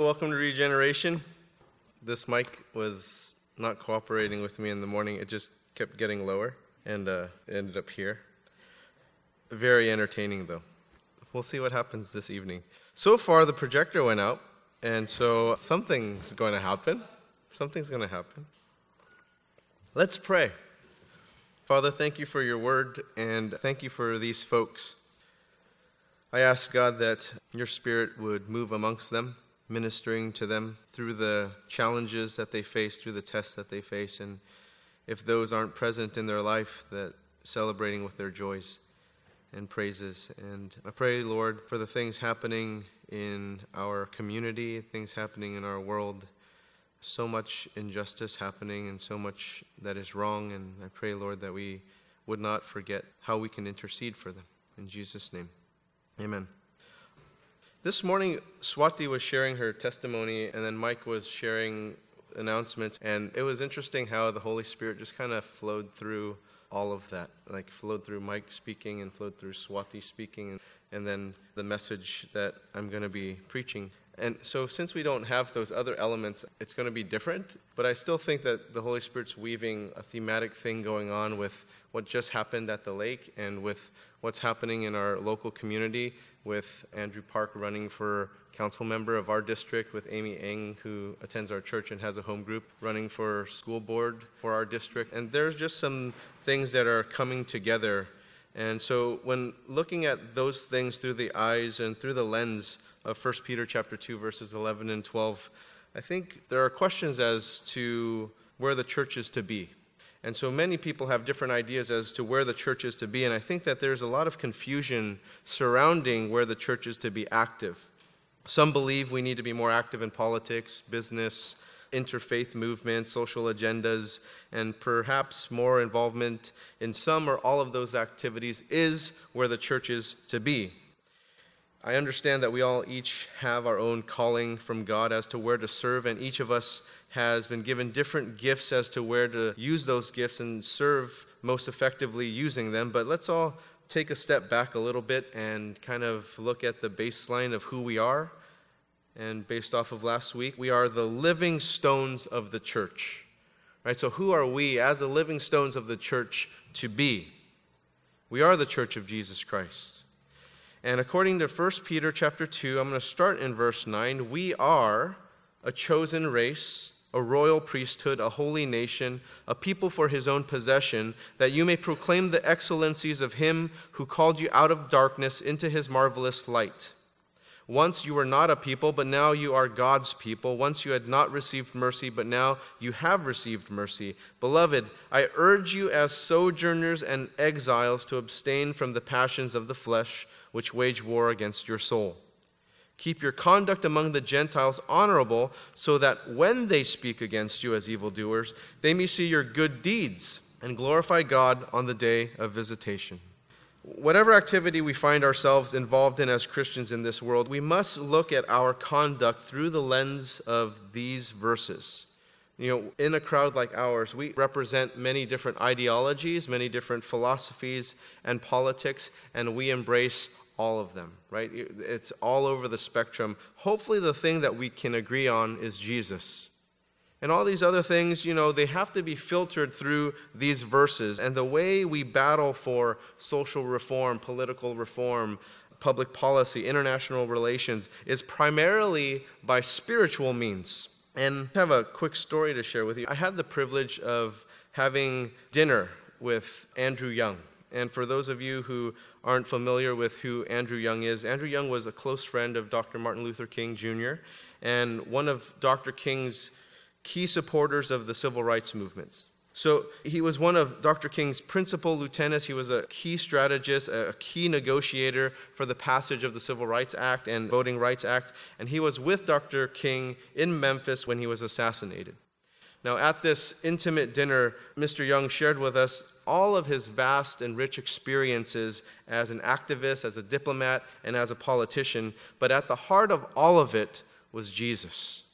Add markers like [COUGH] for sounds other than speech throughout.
Welcome to Regeneration. This mic was not cooperating with me in the morning. It just kept getting lower and uh, ended up here. Very entertaining, though. We'll see what happens this evening. So far, the projector went out, and so something's going to happen. Something's going to happen. Let's pray. Father, thank you for your word, and thank you for these folks. I ask God that your spirit would move amongst them ministering to them through the challenges that they face, through the tests that they face, and if those aren't present in their life, that celebrating with their joys and praises. And I pray, Lord, for the things happening in our community, things happening in our world, so much injustice happening and so much that is wrong. And I pray, Lord, that we would not forget how we can intercede for them. In Jesus' name, amen. This morning, Swati was sharing her testimony, and then Mike was sharing announcements, and it was interesting how the Holy Spirit just kind of flowed through all of that, like flowed through Mike speaking and flowed through Swati speaking, and, then the message that I'm going to be preaching. And so, since we don't have those other elements, it's going to be different. But I still think that the Holy Spirit's weaving a thematic thing going on with what just happened at the lake and with what's happening in our local community with Andrew Park running for council member of our district, with Amy Eng, who attends our church and has a home group, running for school board for our district. And there's just some things that are coming together. And so, when looking at those things through the eyes and through the lens of 1 Peter chapter 2 verses 11 and 12, I think there are questions as to where the church is to be. And so many people have different ideas as to where the church is to be, and I think that there's a lot of confusion surrounding where the church is to be active. Some believe we need to be more active in politics, business, interfaith movements, social agendas, and perhaps more involvement in some or all of those activities is where the church is to be. I understand that we all each have our own calling from God as to where to serve, and each of us has been given different gifts as to where to use those gifts and serve most effectively using them. But let's all take a step back a little bit and kind of look at the baseline of who we are. And based off of last week, we are the living stones of the church. Right? So who are we as the living stones of the church to be? We are the church of Jesus Christ. And according to 1 Peter chapter 2, I'm going to start in verse 9. We are a chosen race, a royal priesthood, a holy nation, a people for his own possession, that you may proclaim the excellencies of him who called you out of darkness into his marvelous light. Once you were not a people, but now you are God's people. Once you had not received mercy, but now you have received mercy. Beloved, I urge you as sojourners and exiles to abstain from the passions of the flesh, which wage war against your soul. Keep your conduct among the Gentiles honorable, so that when they speak against you as evildoers, they may see your good deeds and glorify God on the day of visitation. Whatever activity we find ourselves involved in as Christians in this world, we must look at our conduct through the lens of these verses. You know, in a crowd like ours, we represent many different ideologies, many different philosophies and politics, and we embrace all of them, right? It's all over the spectrum. Hopefully, the thing that we can agree on is Jesus. And all these other things, you know, they have to be filtered through these verses. And the way we battle for social reform, political reform, public policy, international relations is primarily by spiritual means. And I have a quick story to share with you. I had the privilege of having dinner with Andrew Young. And for those of you who aren't familiar with who Andrew Young is, Andrew Young was a close friend of Dr. Martin Luther King Jr. and one of Dr. King's key supporters of the civil rights movements. So he was one of Dr. King's principal lieutenants. He was a key strategist, a key negotiator for the passage of the Civil Rights Act and Voting Rights Act. And he was with Dr. King in Memphis when he was assassinated. Now, at this intimate dinner, Mr. Young shared with us all of his vast and rich experiences as an activist, as a diplomat, and as a politician. But at the heart of all of it was Jesus.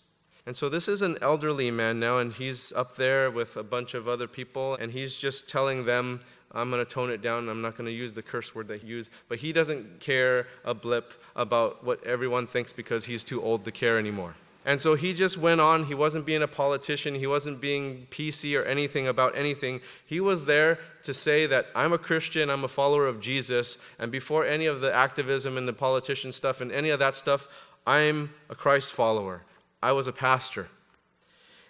And so this is an elderly man now, and he's up there with a bunch of other people, and he's just telling them, I'm going to tone it down. I'm not going to use the curse word that he used. But he doesn't care a blip about what everyone thinks because he's too old to care anymore. And so he just went on. He wasn't being a politician. He wasn't being PC or anything about anything. He was there to say that I'm a Christian, I'm a follower of Jesus. And before any of the activism and the politician stuff and any of that stuff, I'm a Christ follower. I was a pastor.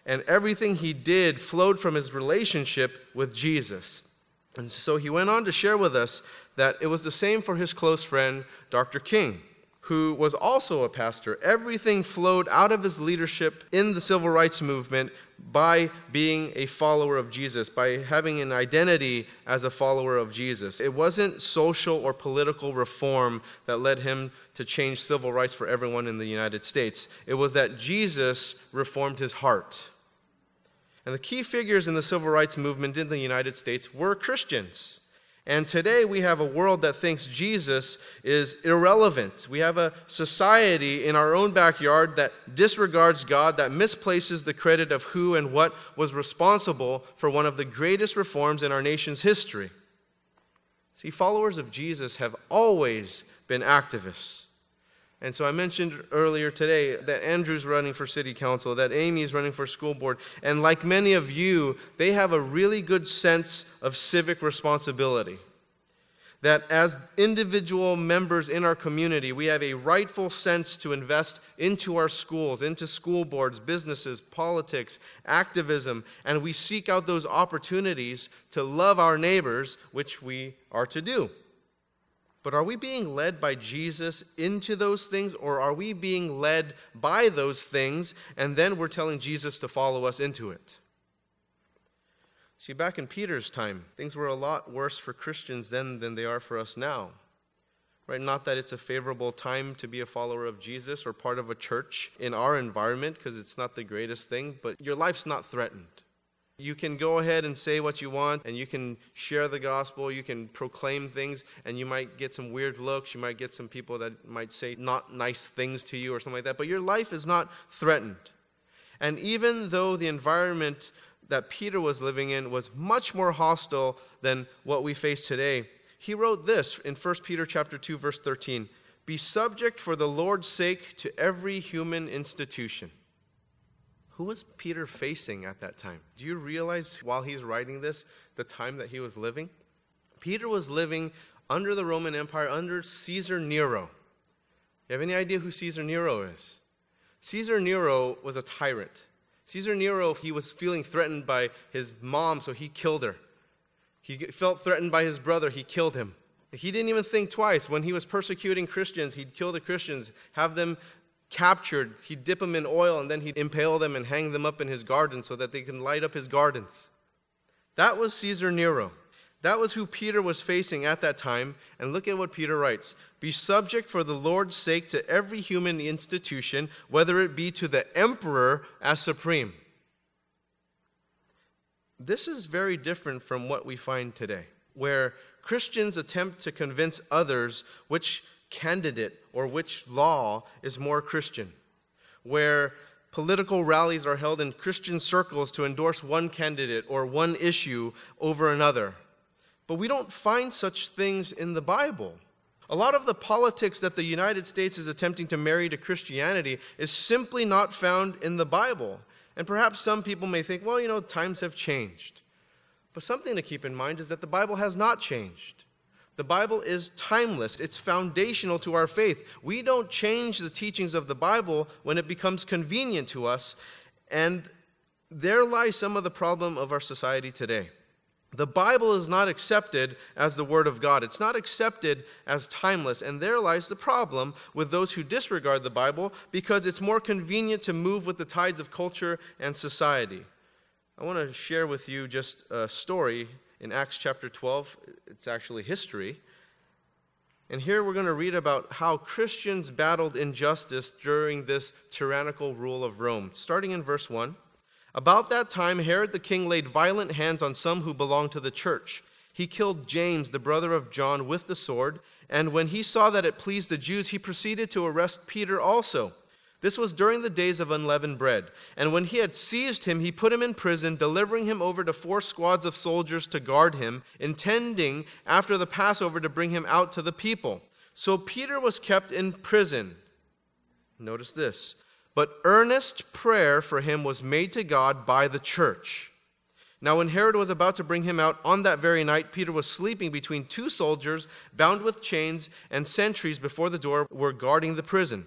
And everything he did flowed from his relationship with Jesus. And so he went on to share with us that it was the same for his close friend, Dr. King who was also a pastor. Everything flowed out of his leadership in the civil rights movement by being a follower of Jesus, by having an identity as a follower of Jesus. It wasn't social or political reform that led him to change civil rights for everyone in the United States. It was that Jesus reformed his heart. And the key figures in the civil rights movement in the United States were Christians. And today we have a world that thinks Jesus is irrelevant. We have a society in our own backyard that disregards God, that misplaces the credit of who and what was responsible for one of the greatest reforms in our nation's history. See, followers of Jesus have always been activists. And so I mentioned earlier today that Andrew's running for city council, that Amy's running for school board, and like many of you, they have a really good sense of civic responsibility. That as individual members in our community, we have a rightful sense to invest into our schools, into school boards, businesses, politics, activism, and we seek out those opportunities to love our neighbors, which we are to do. But are we being led by Jesus into those things, or are we being led by those things and then we're telling Jesus to follow us into it? See, back in Peter's time, things were a lot worse for Christians then than they are for us now. Right? Not that it's a favorable time to be a follower of Jesus or part of a church in our environment, because it's not the greatest thing, but your life's not threatened. You can go ahead and say what you want, and you can share the gospel, you can proclaim things, and you might get some weird looks. You might get some people that might say not nice things to you or something like that, but your life is not threatened. And even though the environment that Peter was living in was much more hostile than what we face today, he wrote this in 1 Peter chapter 2 verse 13, "Be subject for the Lord's sake to every human institution." Who was Peter facing at that time? Do you realize while he's writing this, the time that he was living? Peter was living under the Roman Empire, under Caesar Nero. You have any idea who Caesar Nero is? Caesar Nero was a tyrant. Caesar Nero, he was feeling threatened by his mom, so he killed her. He felt threatened by his brother, he killed him. He didn't even think twice. When he was persecuting Christians, he'd kill the Christians, have them captured, he'd dip them in oil and then he'd impale them and hang them up in his garden so that they can light up his gardens. That was Caesar Nero. That was who Peter was facing at that time. And look at what Peter writes Be subject for the Lord's sake to every human institution, whether it be to the emperor as supreme. This is very different from what we find today, where Christians attempt to convince others which candidate or which law is more Christian, where political rallies are held in Christian circles to endorse one candidate or one issue over another. But we don't find such things in the Bible. A lot of the politics that the United States is attempting to marry to Christianity is simply not found in the Bible. And perhaps some people may think, well, you know, times have changed. But something to keep in mind is that the Bible has not changed. The Bible is timeless, it's foundational to our faith. We don't change the teachings of the Bible when it becomes convenient to us, and there lies some of the problem of our society today. The Bible is not accepted as the Word of God. It's not accepted as timeless. And there lies the problem with those who disregard the Bible because it's more convenient to move with the tides of culture and society. I want to share with you just a story in Acts chapter 12. It's actually history. And here we're going to read about how Christians battled injustice during this tyrannical rule of Rome. Starting in verse 1. About that time, Herod the king laid violent hands on some who belonged to the church. He killed James, the brother of John, with the sword. And when he saw that it pleased the Jews, he proceeded to arrest Peter also. This was during the days of unleavened bread. And when he had seized him, he put him in prison, delivering him over to four squads of soldiers to guard him, intending after the Passover to bring him out to the people. So Peter was kept in prison. Notice this. But earnest prayer for him was made to God by the church. Now, when Herod was about to bring him out on that very night, Peter was sleeping between two soldiers, bound with chains, and sentries before the door were guarding the prison.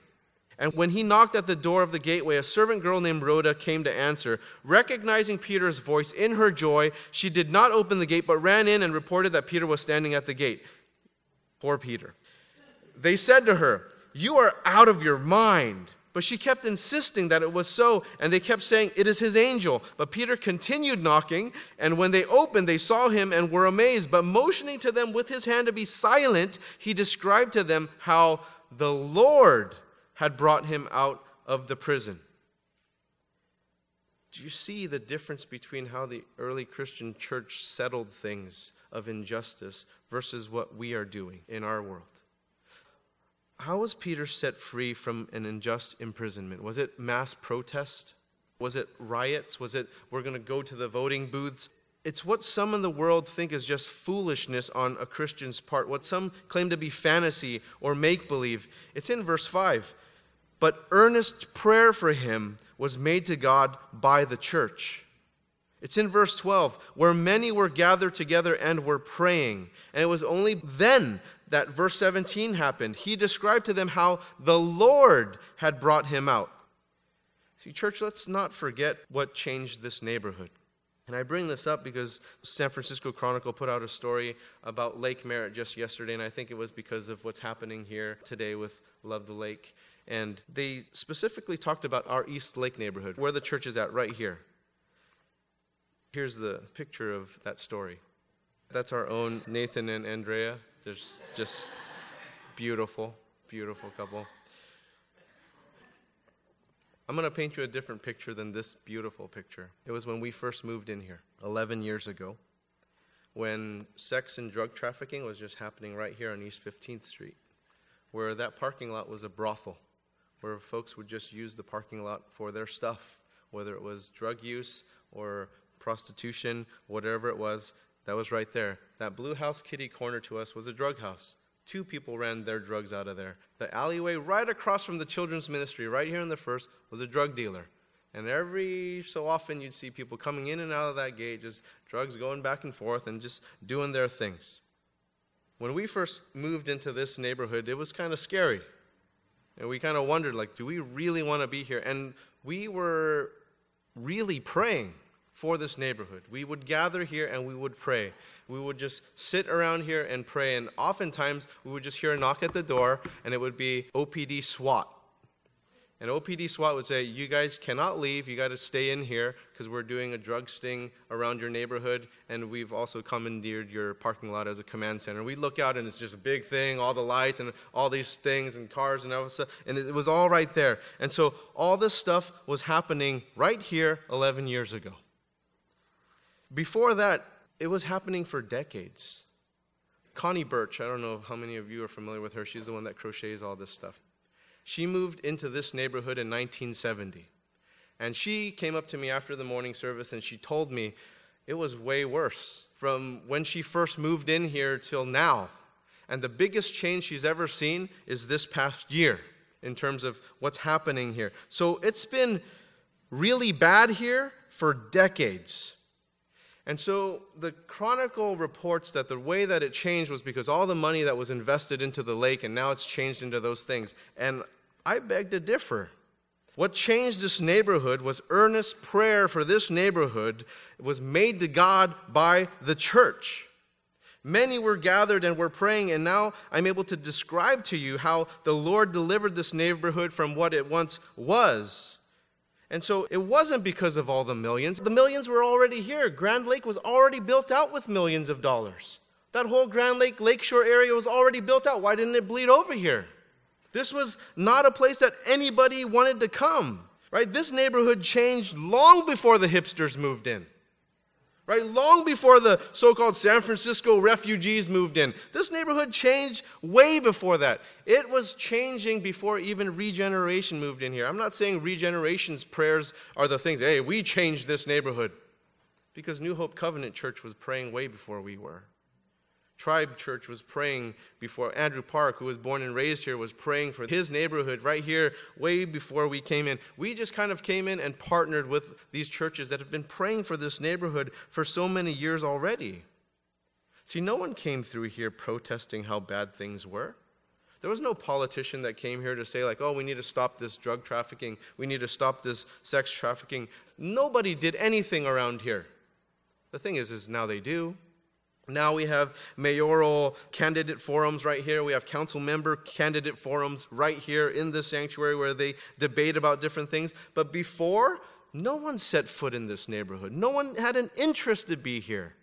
And when he knocked at the door of the gateway, a servant girl named Rhoda came to answer. Recognizing Peter's voice in her joy, she did not open the gate, but ran in and reported that Peter was standing at the gate. Poor Peter. They said to her, You are out of your mind. But she kept insisting that it was so, and they kept saying, It is his angel. But Peter continued knocking, and when they opened, they saw him and were amazed. But motioning to them with his hand to be silent, he described to them how the Lord had brought him out of the prison. Do you see the difference between how the early Christian church settled things of injustice versus what we are doing in our world? How was Peter set free from an unjust imprisonment? Was it mass protest? Was it riots? Was it we're going to go to the voting booths? It's what some in the world think is just foolishness on a Christian's part, what some claim to be fantasy or make believe. It's in verse 5. But earnest prayer for him was made to God by the church. It's in verse 12, where many were gathered together and were praying. And it was only then that verse 17 happened. He described to them how the Lord had brought him out. See, church, let's not forget what changed this neighborhood. And I bring this up because the San Francisco Chronicle put out a story about Lake Merritt just yesterday, and I think it was because of what's happening here today with Love the Lake. And they specifically talked about our East Lake neighborhood, where the church is at, right here. Here's the picture of that story. That's our own Nathan and Andrea. They're just beautiful, beautiful couple. I'm going to paint you a different picture than this beautiful picture. It was when we first moved in here 11 years ago, when sex and drug trafficking was just happening right here on East 15th Street, where that parking lot was a brothel, where folks would just use the parking lot for their stuff, whether it was drug use or prostitution, whatever it was. That was right there. That blue house kitty corner to us was a drug house. Two people ran their drugs out of there. The alleyway right across from the children's ministry, right here in the first, was a drug dealer. And every so often you'd see people coming in and out of that gate, just drugs going back and forth and just doing their things. When we first moved into this neighborhood, it was kind of scary. And we kind of wondered, like, do we really want to be here? And we were really praying for this neighborhood. We would gather here and we would pray. We would just sit around here and pray. And oftentimes we would just hear a knock at the door and it would be OPD SWAT. And OPD SWAT would say, You guys cannot leave. You got to stay in here because we're doing a drug sting around your neighborhood. And we've also commandeered your parking lot as a command center. We look out and it's just a big thing, all the lights and all these things and cars and all this stuff. And it was all right there. And so all this stuff was happening right here 11 years ago. Before that, it was happening for decades. Connie Birch, I don't know how many of you are familiar with her. She's the one that crochets all this stuff. She moved into this neighborhood in 1970. And she came up to me after the morning service and she told me it was way worse from when she first moved in here till now. And the biggest change she's ever seen is this past year in terms of what's happening here. So it's been really bad here for decades. And so the Chronicle reports that the way that it changed was because all the money that was invested into the lake, and now it's changed into those things. And I beg to differ. What changed this neighborhood was earnest prayer for this neighborhood it was made to God by the church. Many were gathered and were praying, and now I'm able to describe to you how the Lord delivered this neighborhood from what it once was. And so it wasn't because of all the millions. The millions were already here. Grand Lake was already built out with millions of dollars. That whole Grand Lake lakeshore area was already built out. Why didn't it bleed over here? This was not a place that anybody wanted to come, right? This neighborhood changed long before the hipsters moved in right? Long before the so called San Francisco refugees moved in. This neighborhood changed way before that. It was changing before even regeneration moved in here. I'm not saying regeneration's prayers are the things, hey, we changed this neighborhood. Because New Hope Covenant Church was praying way before we were. Tribe Church was praying before Andrew Park, who was born and raised here, was praying for his neighborhood right here way before we came in. We just kind of came in and partnered with these churches that have been praying for this neighborhood for so many years already. See, no one came through here protesting how bad things were. There was no politician that came here to say, like, oh, we need to stop this drug trafficking, we need to stop this sex trafficking. Nobody did anything around here. The thing is, is now they do. Now we have mayoral candidate forums right here. We have council member candidate forums right here in the sanctuary where they debate about different things. But before, no one set foot in this neighborhood. No one had an interest to be here.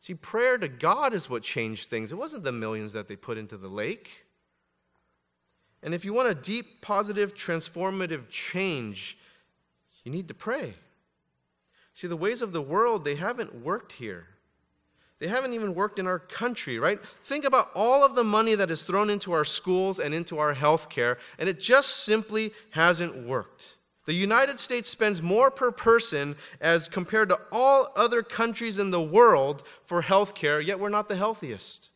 See, prayer to God is what changed things. It wasn't the millions that they put into the lake. And if you want a deep, positive, transformative change, you need to pray. See, the ways of the world, they haven't worked here. They haven't even worked in our country, right? Think about all of the money that is thrown into our schools and into our health care, and it just simply hasn't worked. The United States spends more per person as compared to all other countries in the world for health care, yet we're not the healthiest.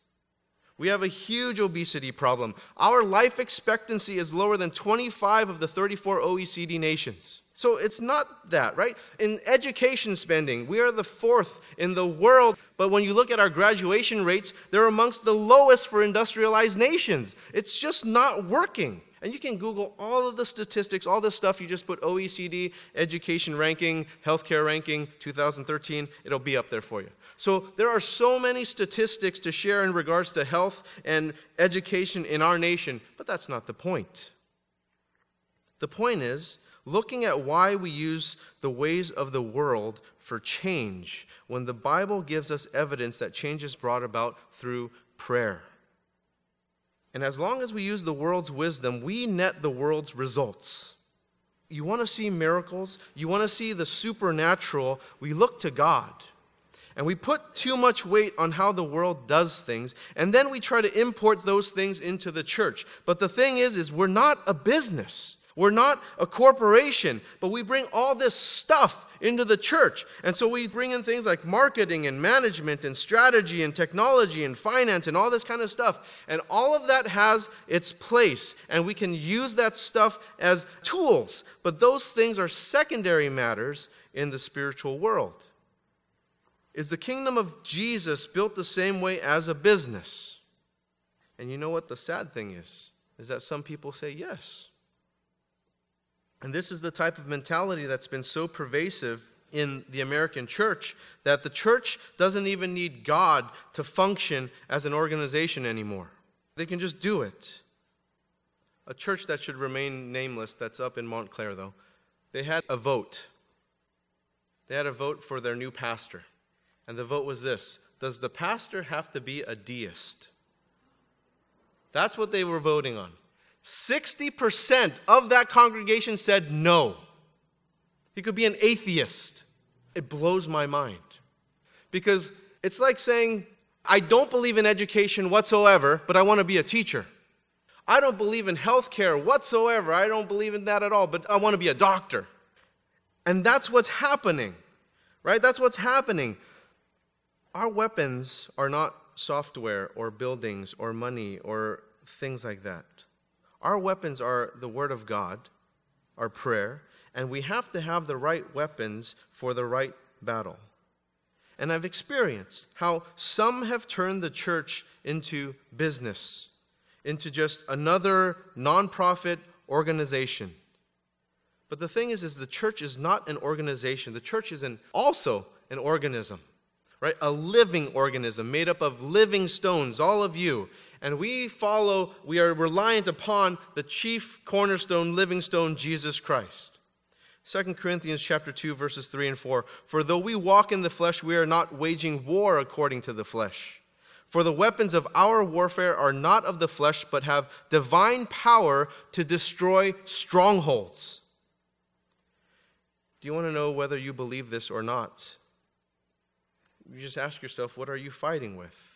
We have a huge obesity problem. Our life expectancy is lower than 25 of the 34 OECD nations. So it's not that, right? In education spending, we are the fourth in the world, but when you look at our graduation rates, they're amongst the lowest for industrialized nations. It's just not working. And you can Google all of the statistics, all this stuff. You just put OECD education ranking, healthcare ranking 2013, it'll be up there for you. So there are so many statistics to share in regards to health and education in our nation, but that's not the point. The point is, looking at why we use the ways of the world for change when the Bible gives us evidence that change is brought about through prayer. And as long as we use the world's wisdom, we net the world's results. You want to see miracles, you want to see the supernatural, we look to God. And we put too much weight on how the world does things, and then we try to import those things into the church. But the thing is is we're not a business. We're not a corporation, but we bring all this stuff into the church. And so we bring in things like marketing and management and strategy and technology and finance and all this kind of stuff. And all of that has its place. And we can use that stuff as tools. But those things are secondary matters in the spiritual world. Is the kingdom of Jesus built the same way as a business? And you know what the sad thing is? Is that some people say yes. And this is the type of mentality that's been so pervasive in the American church that the church doesn't even need God to function as an organization anymore. They can just do it. A church that should remain nameless, that's up in Montclair, though, they had a vote. They had a vote for their new pastor. And the vote was this Does the pastor have to be a deist? That's what they were voting on. 60% of that congregation said no. He could be an atheist. It blows my mind. Because it's like saying, I don't believe in education whatsoever, but I want to be a teacher. I don't believe in health care whatsoever. I don't believe in that at all, but I want to be a doctor. And that's what's happening, right? That's what's happening. Our weapons are not software or buildings or money or things like that. Our weapons are the Word of God, our prayer, and we have to have the right weapons for the right battle. And I've experienced how some have turned the church into business, into just another nonprofit organization. But the thing is, is the church is not an organization. The church is an, also an organism. right? A living organism made up of living stones, all of you. And we follow, we are reliant upon the chief cornerstone, living stone, Jesus Christ. 2 Corinthians chapter 2 verses 3 and 4 For though we walk in the flesh we are not waging war according to the flesh for the weapons of our warfare are not of the flesh but have divine power to destroy strongholds Do you want to know whether you believe this or not you just ask yourself, what are you fighting with?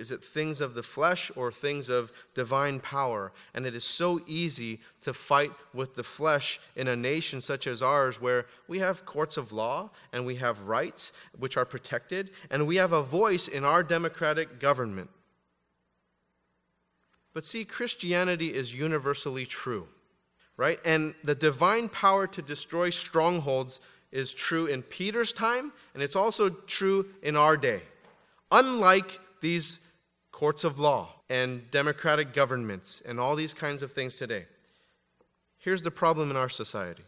Is it things of the flesh or things of divine power? And it is so easy to fight with the flesh in a nation such as ours, where we have courts of law and we have rights which are protected, and we have a voice in our democratic government. But see, Christianity is universally true, right? And the divine power to destroy strongholds is true in Peter's time, and it's also true in our day. Unlike these courts of law and democratic governments and all these kinds of things today, here's the problem in our society.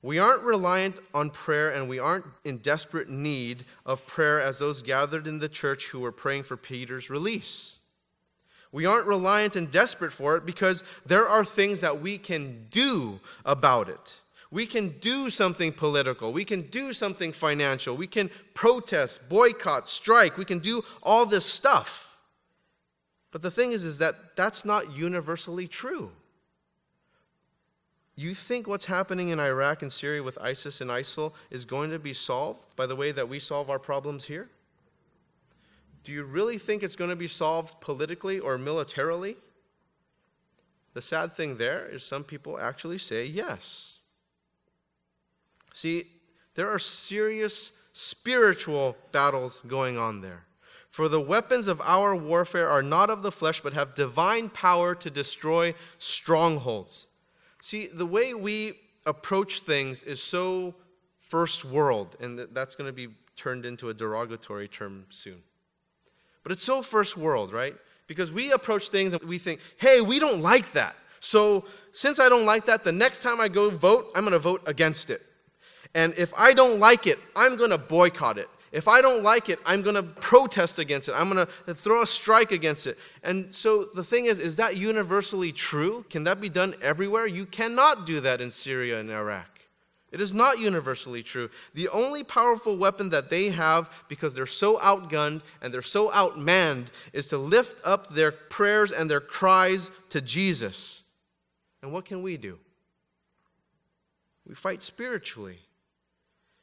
We aren't reliant on prayer and we aren't in desperate need of prayer as those gathered in the church who were praying for Peter's release. We aren't reliant and desperate for it because there are things that we can do about it. We can do something political. We can do something financial. We can protest, boycott, strike. We can do all this stuff. But the thing is, is that that's not universally true. You think what's happening in Iraq and Syria with ISIS and ISIL is going to be solved by the way that we solve our problems here? Do you really think it's going to be solved politically or militarily? The sad thing there is some people actually say yes. See, there are serious spiritual battles going on there. For the weapons of our warfare are not of the flesh, but have divine power to destroy strongholds. See, the way we approach things is so first world, and that's going to be turned into a derogatory term soon. But it's so first world, right? Because we approach things and we think, hey, we don't like that. So since I don't like that, the next time I go vote, I'm going to vote against it. And if I don't like it, I'm going to boycott it. If I don't like it, I'm going to protest against it. I'm going to throw a strike against it. And so the thing is, is that universally true? Can that be done everywhere? You cannot do that in Syria and Iraq. It is not universally true. The only powerful weapon that they have, because they're so outgunned and they're so outmanned, is to lift up their prayers and their cries to Jesus. And what can we do? We fight spiritually.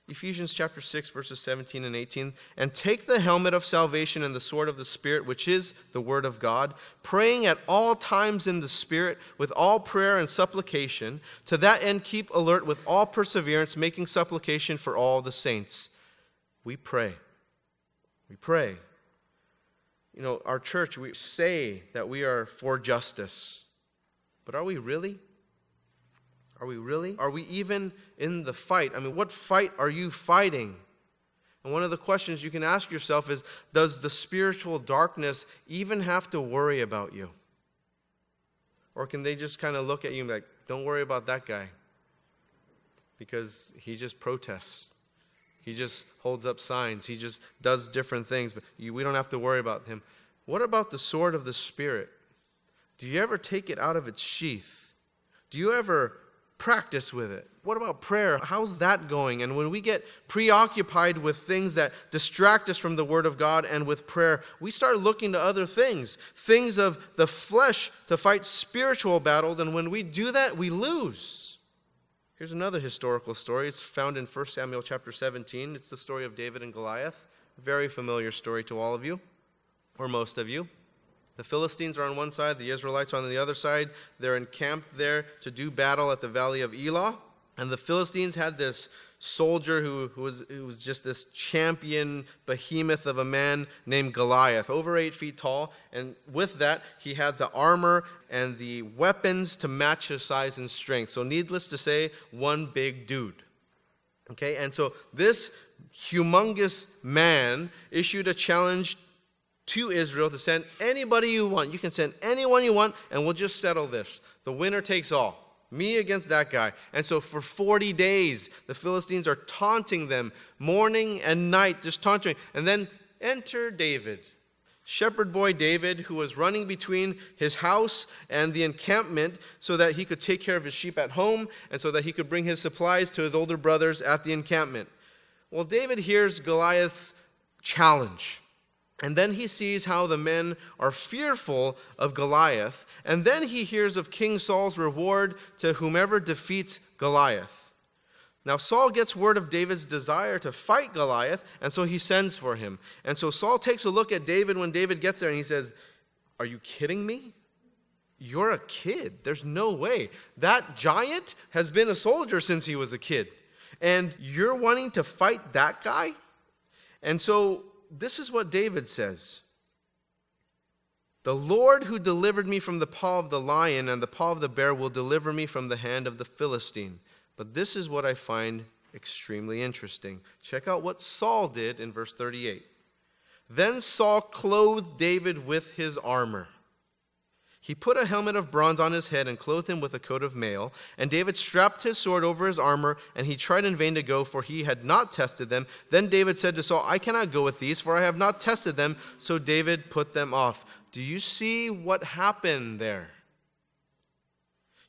Ephesians chapter 6, verses 17 and 18. And take the helmet of salvation and the sword of the Spirit, which is the Word of God, praying at all times in the Spirit with all prayer and supplication. To that end, keep alert with all perseverance, making supplication for all the saints. We pray. We pray. You know, our church, we say that we are for justice, but are we really? Are we really? Are we even in the fight? I mean, what fight are you fighting? And one of the questions you can ask yourself is Does the spiritual darkness even have to worry about you? Or can they just kind of look at you and be like, Don't worry about that guy? Because he just protests. He just holds up signs. He just does different things, but we don't have to worry about him. What about the sword of the Spirit? Do you ever take it out of its sheath? Do you ever practice with it? What about prayer? How's that going? And when we get preoccupied with things that distract us from the Word of God and with prayer, we start looking to other things, things of the flesh to fight spiritual battles. And when we do that, we lose. Here's another historical story. It's found in 1 Samuel chapter 17. It's the story of David and Goliath. Very familiar story to all of you, or most of you. The Philistines are on one side, the Israelites are on the other side. They're encamped there to do battle at the valley of Elah. And the Philistines had this soldier who, who, was, who was just this champion behemoth of a man named Goliath, over eight feet tall. And with that, he had the armor and the weapons to match his size and strength. So, needless to say, one big dude. Okay, and so this humongous man issued a challenge to Israel to send anybody you want. You can send anyone you want, and we'll just settle this. The winner takes all. Me against that guy. And so for 40 days, the Philistines are taunting them morning and night, just taunting. And then enter David. Shepherd boy David, who was running between his house and the encampment so that he could take care of his sheep at home and so that he could bring his supplies to his older brothers at the encampment. Well, David hears Goliath's challenge. And then he sees how the men are fearful of Goliath. And then he hears of King Saul's reward to whomever defeats Goliath. Now, Saul gets word of David's desire to fight Goliath, and so he sends for him. And so Saul takes a look at David when David gets there, and he says, Are you kidding me? You're a kid. There's no way. That giant has been a soldier since he was a kid. And you're wanting to fight that guy? And so this is what David says The Lord who delivered me from the paw of the lion and the paw of the bear will deliver me from the hand of the Philistine. But this is what I find extremely interesting. Check out what Saul did in verse 38. Then Saul clothed David with his armor. He put a helmet of bronze on his head and clothed him with a coat of mail. And David strapped his sword over his armor, and he tried in vain to go, for he had not tested them. Then David said to Saul, I cannot go with these, for I have not tested them. So David put them off. Do you see what happened there?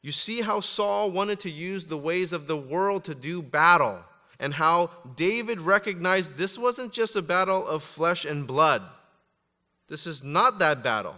You see how Saul wanted to use the ways of the world to do battle, and how David recognized this wasn't just a battle of flesh and blood. This is not that battle.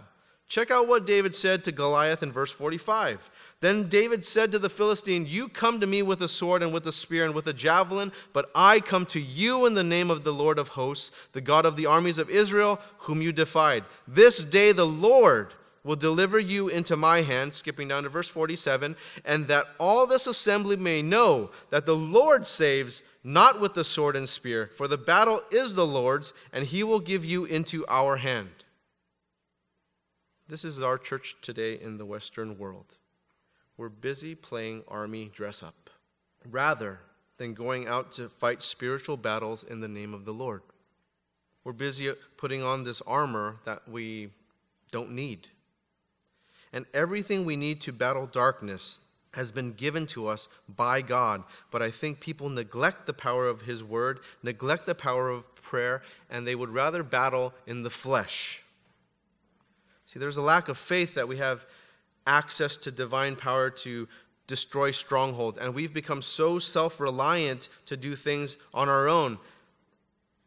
Check out what David said to Goliath in verse 45. Then David said to the Philistine, You come to me with a sword and with a spear and with a javelin, but I come to you in the name of the Lord of hosts, the God of the armies of Israel, whom you defied. This day the Lord will deliver you into my hand, skipping down to verse 47, and that all this assembly may know that the Lord saves not with the sword and spear, for the battle is the Lord's, and he will give you into our hand. This is our church today in the Western world. We're busy playing army dress up rather than going out to fight spiritual battles in the name of the Lord. We're busy putting on this armor that we don't need and everything we need to battle darkness has been given to us by God. But I think people neglect the power of His Word, neglect the power of prayer, and they would rather battle in the flesh. See, there's a lack of faith that we have access to divine power to destroy strongholds, and we've become so self reliant to do things on our own.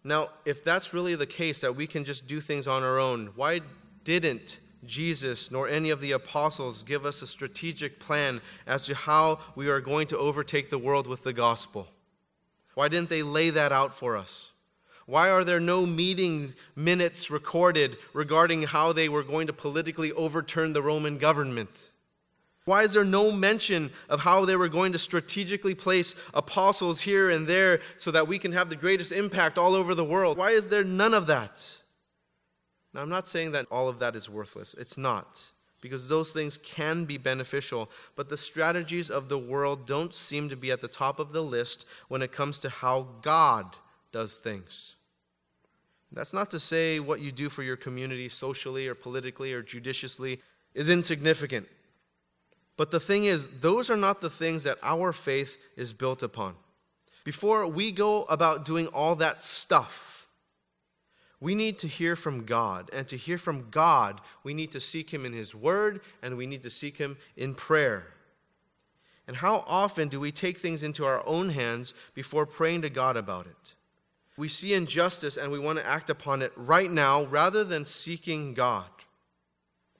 Now, if that's really the case, that we can just do things on our own, why didn't Jesus nor any of the apostles give us a strategic plan as to how we are going to overtake the world with the gospel. Why didn't they lay that out for us? Why are there no meeting minutes recorded regarding how they were going to politically overturn the Roman government? Why is there no mention of how they were going to strategically place apostles here and there so that we can have the greatest impact all over the world? Why is there none of that? Now, I'm not saying that all of that is worthless. It's not, because those things can be beneficial, but the strategies of the world don't seem to be at the top of the list when it comes to how God does things. That's not to say what you do for your community socially or politically or judiciously is insignificant. But the thing is, those are not the things that our faith is built upon. Before we go about doing all that stuff, we need to hear from God. And to hear from God, we need to seek Him in His Word and we need to seek Him in prayer. And how often do we take things into our own hands before praying to God about it? We see injustice and we want to act upon it right now rather than seeking God.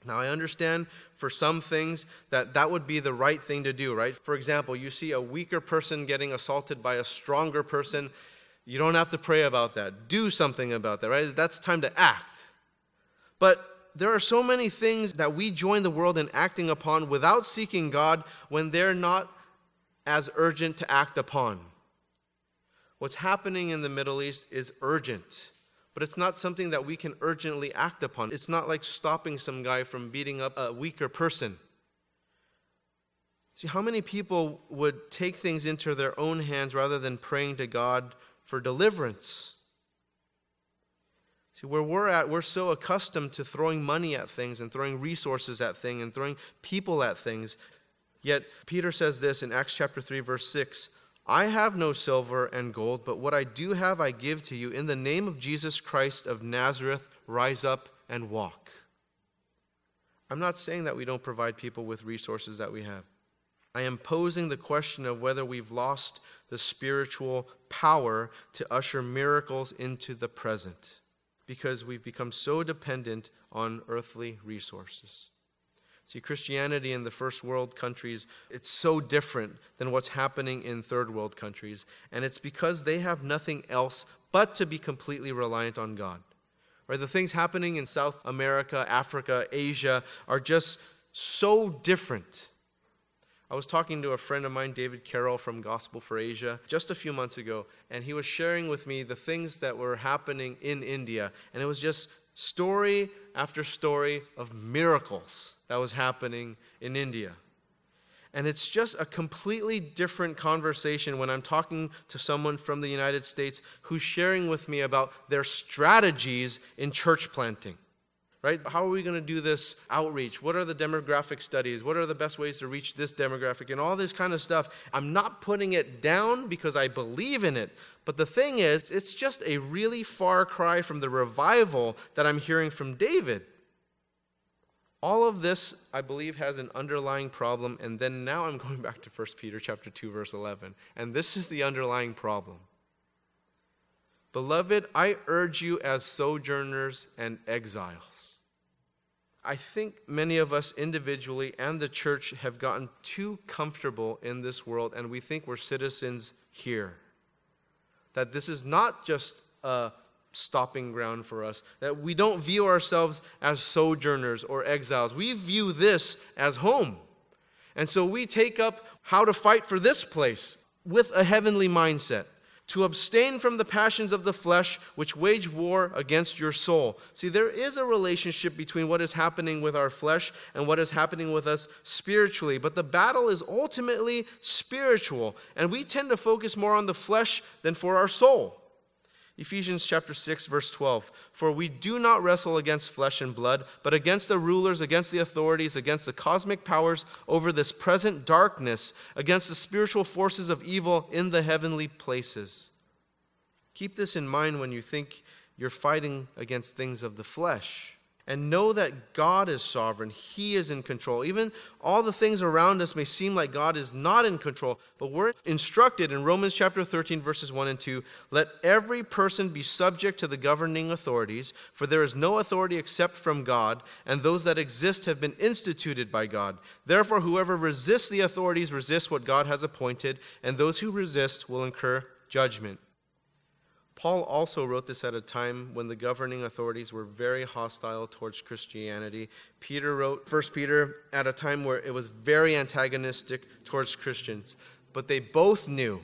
Now, I understand for some things that that would be the right thing to do, right? For example, you see a weaker person getting assaulted by a stronger person, you don't have to pray about that. Do something about that, right? That's time to act. But there are so many things that we join the world in acting upon without seeking God when they're not as urgent to act upon. What's happening in the Middle East is urgent, but it's not something that we can urgently act upon. It's not like stopping some guy from beating up a weaker person. See, how many people would take things into their own hands rather than praying to God for deliverance. See, where we're at, we're so accustomed to throwing money at things and throwing resources at things and throwing people at things. Yet, Peter says this in Acts chapter 3, verse 6 I have no silver and gold, but what I do have I give to you. In the name of Jesus Christ of Nazareth, rise up and walk. I'm not saying that we don't provide people with resources that we have. I am posing the question of whether we've lost the spiritual power to usher miracles into the present because we've become so dependent on earthly resources. See, Christianity in the first world countries, it's so different than what's happening in third world countries. And it's because they have nothing else but to be completely reliant on God. Right? The things happening in South America, Africa, Asia are just so different. I was talking to a friend of mine, David Carroll from Gospel for Asia, just a few months ago, and he was sharing with me the things that were happening in India. And it was just story after story of miracles that was happening in India. And it's just a completely different conversation when I'm talking to someone from the United States who's sharing with me about their strategies in church planting. Right? How are we going to do this outreach? What are the demographic studies? What are the best ways to reach this demographic? And all this kind of stuff. I'm not putting it down because I believe in it. But the thing is, it's just a really far cry from the revival that I'm hearing from David. All of this, I believe, has an underlying problem. And then now I'm [LAUGHS] going back to 1 Peter chapter 2, verse 11. And this is the underlying problem. Beloved, I urge you as sojourners and exiles. I think many of us individually and the church have gotten too comfortable in this world, and we think we're citizens here. That this is not just a stopping ground for us, that we don't view ourselves as sojourners or exiles. We view this as home. And so we take up how to fight for this place with a heavenly mindset. To abstain from the passions of the flesh which wage war against your soul. See, there is a relationship between what is happening with our flesh and what is happening with us spiritually, but the battle is ultimately spiritual, and we tend to focus more on the flesh than for our soul. Ephesians chapter 6 verse 12 For we do not wrestle against flesh and blood but against the rulers against the authorities against the cosmic powers over this present darkness against the spiritual forces of evil in the heavenly places. Keep this in mind when you think you're fighting against things of the flesh and know that God is sovereign. He is in control. Even all the things around us may seem like God is not in control, but we're instructed in Romans chapter 13, verses 1 and 2 let every person be subject to the governing authorities, for there is no authority except from God, and those that exist have been instituted by God. Therefore, whoever resists the authorities resists what God has appointed, and those who resist will incur judgment. Paul also wrote this at a time when the governing authorities were very hostile towards Christianity. Peter wrote 1 Peter at a time where it was very antagonistic towards Christians. But they both knew,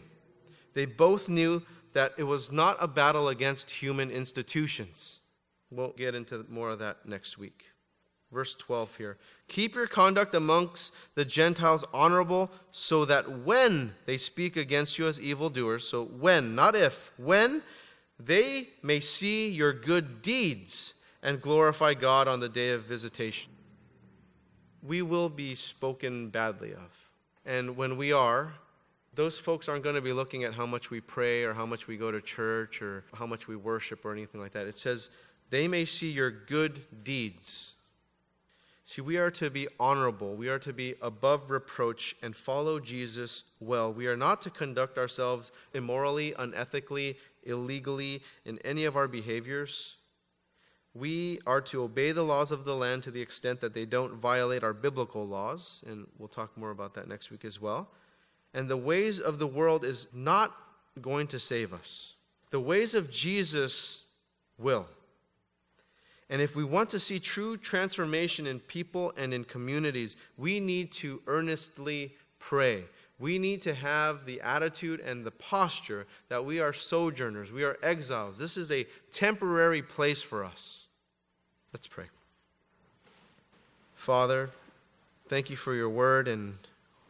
they both knew that it was not a battle against human institutions. We'll get into more of that next week. Verse 12 here. Keep your conduct amongst the Gentiles honorable, so that when they speak against you as evildoers, so when, not if, when they may see your good deeds and glorify God on the day of visitation. We will be spoken badly of. And when we are, those folks aren't going to be looking at how much we pray or how much we go to church or how much we worship or anything like that. It says, they may see your good deeds. See, we are to be honorable. We are to be above reproach and follow Jesus well. We are not to conduct ourselves immorally, unethically, illegally in any of our behaviors. We are to obey the laws of the land to the extent that they don't violate our biblical laws, and we'll talk more about that next week as well. And the ways of the world is not going to save us. The ways of Jesus will. And if we want to see true transformation in people and in communities, we need to earnestly pray. We need to have the attitude and the posture that we are sojourners, we are exiles. This is a temporary place for us. Let's pray. Father, thank you for your word, and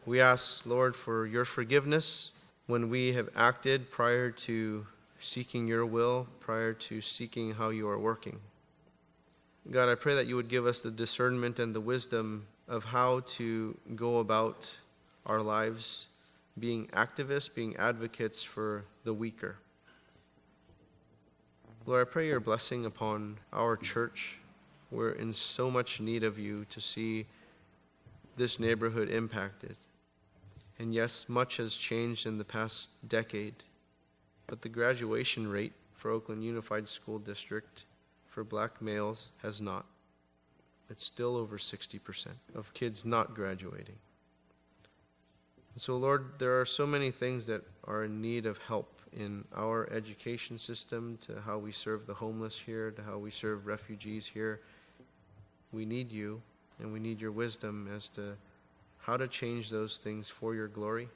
we ask, Lord, for your forgiveness when we have acted prior to seeking your will, prior to seeking how you are working. God, I pray that you would give us the discernment and the wisdom of how to go about our lives being activists, being advocates for the weaker. Lord, I pray your blessing upon our church. We're in so much need of you to see this neighborhood impacted. And yes, much has changed in the past decade, but the graduation rate for Oakland Unified School District for black males has not. It's still over 60% of kids not graduating. So, Lord, there are so many things that are in need of help in our education system, to how we serve the homeless here, to how we serve refugees here. We need you, and we need your wisdom as to how to change those things for your glory.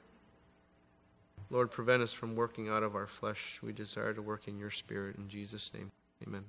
Lord, prevent us from working out of our flesh. We desire to work in your spirit. In Jesus' name, amen.